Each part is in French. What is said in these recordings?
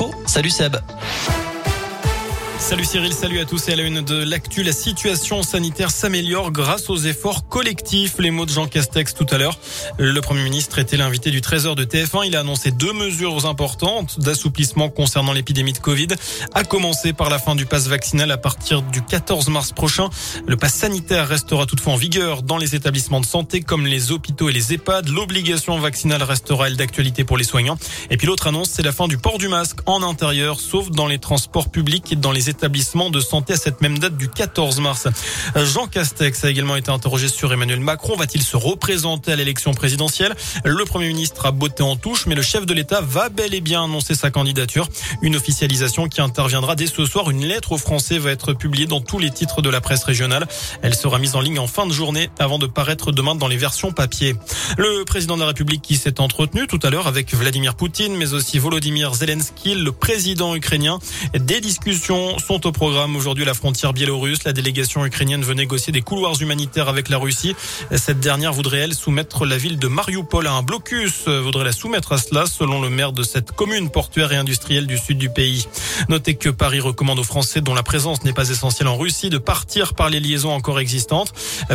Salut Seb. Salut Cyril, salut à tous et à la une de l'actu. La situation sanitaire s'améliore grâce aux efforts collectifs. Les mots de Jean Castex tout à l'heure. Le Premier ministre était l'invité du Trésor de TF1. Il a annoncé deux mesures importantes d'assouplissement concernant l'épidémie de Covid. À commencer par la fin du pass vaccinal à partir du 14 mars prochain. Le pass sanitaire restera toutefois en vigueur dans les établissements de santé comme les hôpitaux et les EHPAD. L'obligation vaccinale restera elle d'actualité pour les soignants. Et puis l'autre annonce, c'est la fin du port du masque en intérieur, sauf dans les transports publics et dans les établissements de santé à cette même date du 14 mars. Jean Castex a également été interrogé sur Emmanuel Macron. Va-t-il se représenter à l'élection présidentielle? Le Premier ministre a botté en touche, mais le chef de l'État va bel et bien annoncer sa candidature. Une officialisation qui interviendra dès ce soir. Une lettre aux Français va être publiée dans tous les titres de la presse régionale. Elle sera mise en ligne en fin de journée avant de paraître demain dans les versions papier. Le président de la République qui s'est entretenu tout à l'heure avec Vladimir Poutine, mais aussi Volodymyr Zelensky, le président ukrainien. Des discussions sont au programme aujourd'hui la frontière biélorusse. La délégation ukrainienne veut négocier des couloirs humanitaires avec la Russie. Cette dernière voudrait, elle, soumettre la ville de Mariupol à un blocus, voudrait la soumettre à cela, selon le maire de cette commune portuaire et industrielle du sud du pays. Notez que Paris recommande aux Français dont la présence n'est pas essentielle en Russie de partir par les liaisons encore existantes.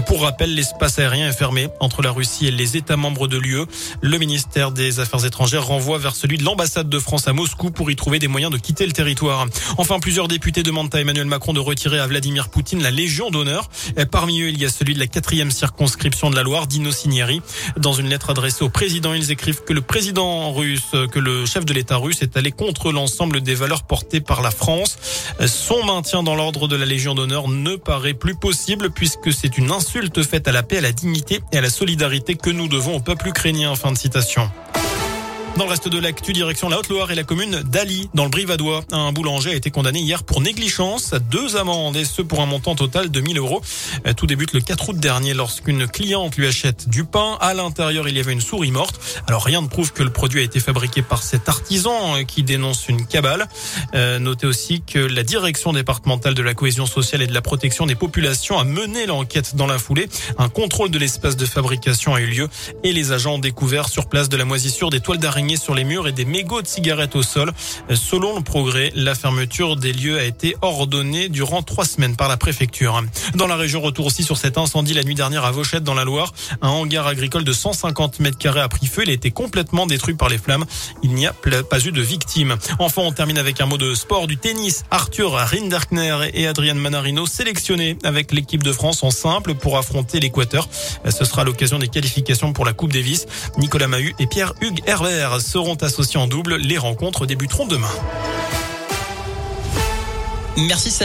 Pour rappel, l'espace aérien est fermé entre la Russie et les États membres de l'UE. Le ministère des Affaires étrangères renvoie vers celui de l'ambassade de France à Moscou pour y trouver des moyens de quitter le territoire. Enfin, plusieurs députés demandent à Emmanuel Macron de retirer à Vladimir Poutine la Légion d'honneur. Parmi eux, il y a celui de la quatrième circonscription de la Loire, Dino Cinieri. Dans une lettre adressée au président, ils écrivent que le président russe, que le chef de l'État russe est allé contre l'ensemble des valeurs portées par la France. Son maintien dans l'ordre de la Légion d'honneur ne paraît plus possible puisque c'est une insulte faite à la paix, à la dignité et à la solidarité que nous devons au peuple ukrainien. Fin de citation. Dans le reste de l'actu, direction la Haute-Loire et la commune d'Ali, dans le Brivadois. Un boulanger a été condamné hier pour négligence à deux amendes, et ce pour un montant total de 1000 euros. Tout débute le 4 août dernier lorsqu'une cliente lui achète du pain. À l'intérieur, il y avait une souris morte. Alors rien ne prouve que le produit a été fabriqué par cet artisan euh, qui dénonce une cabale. Euh, notez aussi que la direction départementale de la cohésion sociale et de la protection des populations a mené l'enquête dans la foulée. Un contrôle de l'espace de fabrication a eu lieu et les agents ont découvert sur place de la moisissure des toiles d'araignée sur les murs et des mégots de cigarettes au sol. Selon le progrès, la fermeture des lieux a été ordonnée durant trois semaines par la préfecture. Dans la région, retour aussi sur cet incendie la nuit dernière à Vauchette dans la Loire. Un hangar agricole de 150 mètres carrés a pris feu. Il a été complètement détruit par les flammes. Il n'y a pas eu de victimes. Enfin, on termine avec un mot de sport du tennis. Arthur Rinderkner et Adrian Manarino sélectionnés avec l'équipe de France en simple pour affronter l'Équateur. Ce sera l'occasion des qualifications pour la Coupe Davis. Nicolas Mahut et Pierre-Hugues Herbert seront associés en double. Les rencontres débuteront demain. Merci.